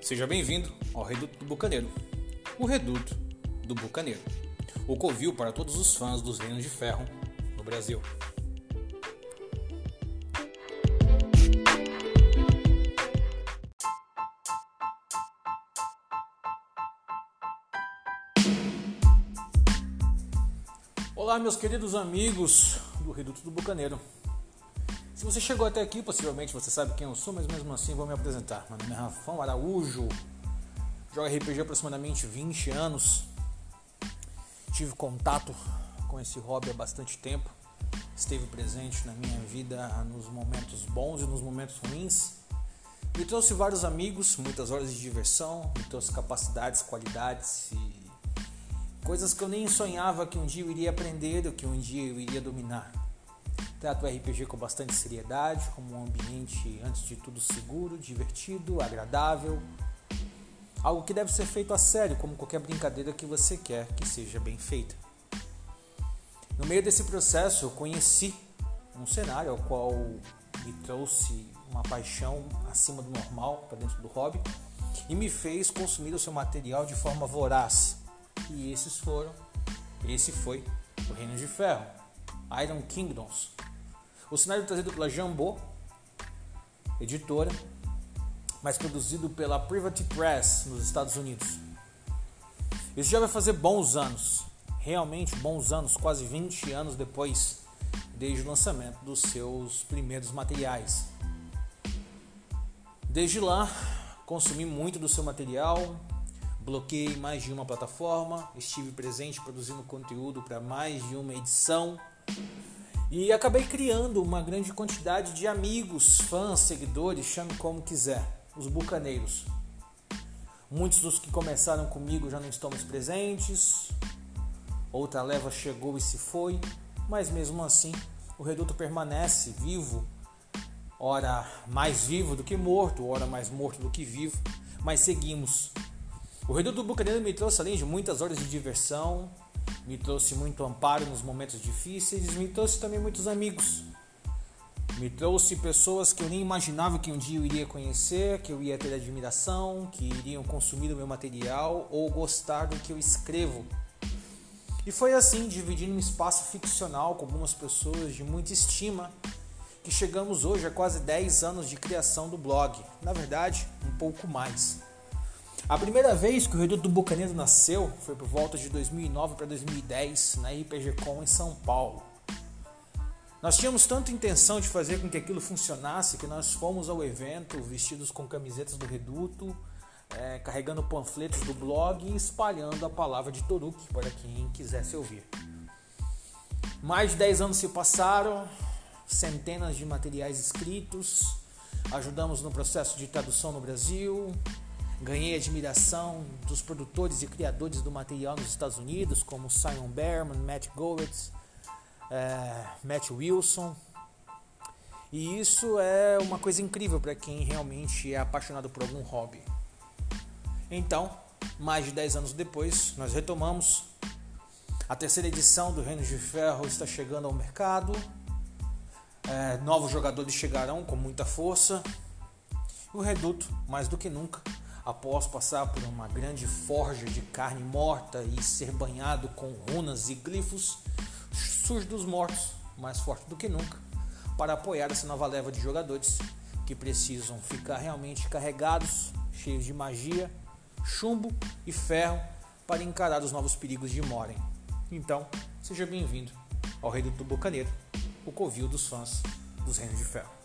Seja bem-vindo ao Reduto do Bucaneiro, o Reduto do Bucaneiro, o covil para todos os fãs dos Reinos de Ferro no Brasil. Olá, meus queridos amigos do Reduto do Bucaneiro. Se você chegou até aqui, possivelmente você sabe quem eu sou, mas mesmo assim vou me apresentar. Meu nome é Rafão Araújo, jogo RPG há aproximadamente 20 anos. Tive contato com esse hobby há bastante tempo. Esteve presente na minha vida nos momentos bons e nos momentos ruins. Me trouxe vários amigos, muitas horas de diversão, me trouxe capacidades, qualidades e coisas que eu nem sonhava que um dia eu iria aprender ou que um dia eu iria dominar. Trato o RPG com bastante seriedade, como um ambiente, antes de tudo, seguro, divertido, agradável. Algo que deve ser feito a sério, como qualquer brincadeira que você quer que seja bem feita. No meio desse processo, eu conheci um cenário ao qual me trouxe uma paixão acima do normal para dentro do hobby e me fez consumir o seu material de forma voraz. E esses foram, esse foi o Reino de Ferro, Iron Kingdoms, o cenário trazido pela Jambô, editora, mas produzido pela Private Press nos Estados Unidos. Isso já vai fazer bons anos, realmente bons anos, quase 20 anos depois, desde o lançamento dos seus primeiros materiais. Desde lá, consumi muito do seu material, bloqueei mais de uma plataforma, estive presente produzindo conteúdo para mais de uma edição e acabei criando uma grande quantidade de amigos, fãs, seguidores, chame como quiser, os bucaneiros. Muitos dos que começaram comigo já não estão mais presentes, outra leva chegou e se foi, mas mesmo assim o reduto permanece vivo, ora mais vivo do que morto, ora mais morto do que vivo, mas seguimos. O reduto bucaneiro me trouxe além de muitas horas de diversão, me trouxe muito amparo nos momentos difíceis, me trouxe também muitos amigos. Me trouxe pessoas que eu nem imaginava que um dia eu iria conhecer, que eu ia ter admiração, que iriam consumir o meu material ou gostar do que eu escrevo. E foi assim, dividindo um espaço ficcional com algumas pessoas de muita estima, que chegamos hoje a quase 10 anos de criação do blog. Na verdade, um pouco mais. A primeira vez que o Reduto do Bucaneiro nasceu foi por volta de 2009 para 2010 na RPG Com em São Paulo. Nós tínhamos tanta intenção de fazer com que aquilo funcionasse que nós fomos ao evento vestidos com camisetas do Reduto, é, carregando panfletos do blog e espalhando a palavra de Toruk para quem quisesse ouvir. Mais de 10 anos se passaram, centenas de materiais escritos, ajudamos no processo de tradução no Brasil, Ganhei admiração dos produtores e criadores do material nos Estados Unidos, como Simon Behrman, Matt Goetz, é, Matt Wilson. E isso é uma coisa incrível para quem realmente é apaixonado por algum hobby. Então, mais de 10 anos depois, nós retomamos. A terceira edição do Reino de Ferro está chegando ao mercado. É, novos jogadores chegarão com muita força. O Reduto, mais do que nunca, após passar por uma grande forja de carne morta e ser banhado com runas e glifos, surge dos mortos, mais forte do que nunca, para apoiar essa nova leva de jogadores que precisam ficar realmente carregados, cheios de magia, chumbo e ferro para encarar os novos perigos de Moren. Então, seja bem-vindo ao Rei do Bucaneiro, o covil dos fãs dos Reinos de Ferro.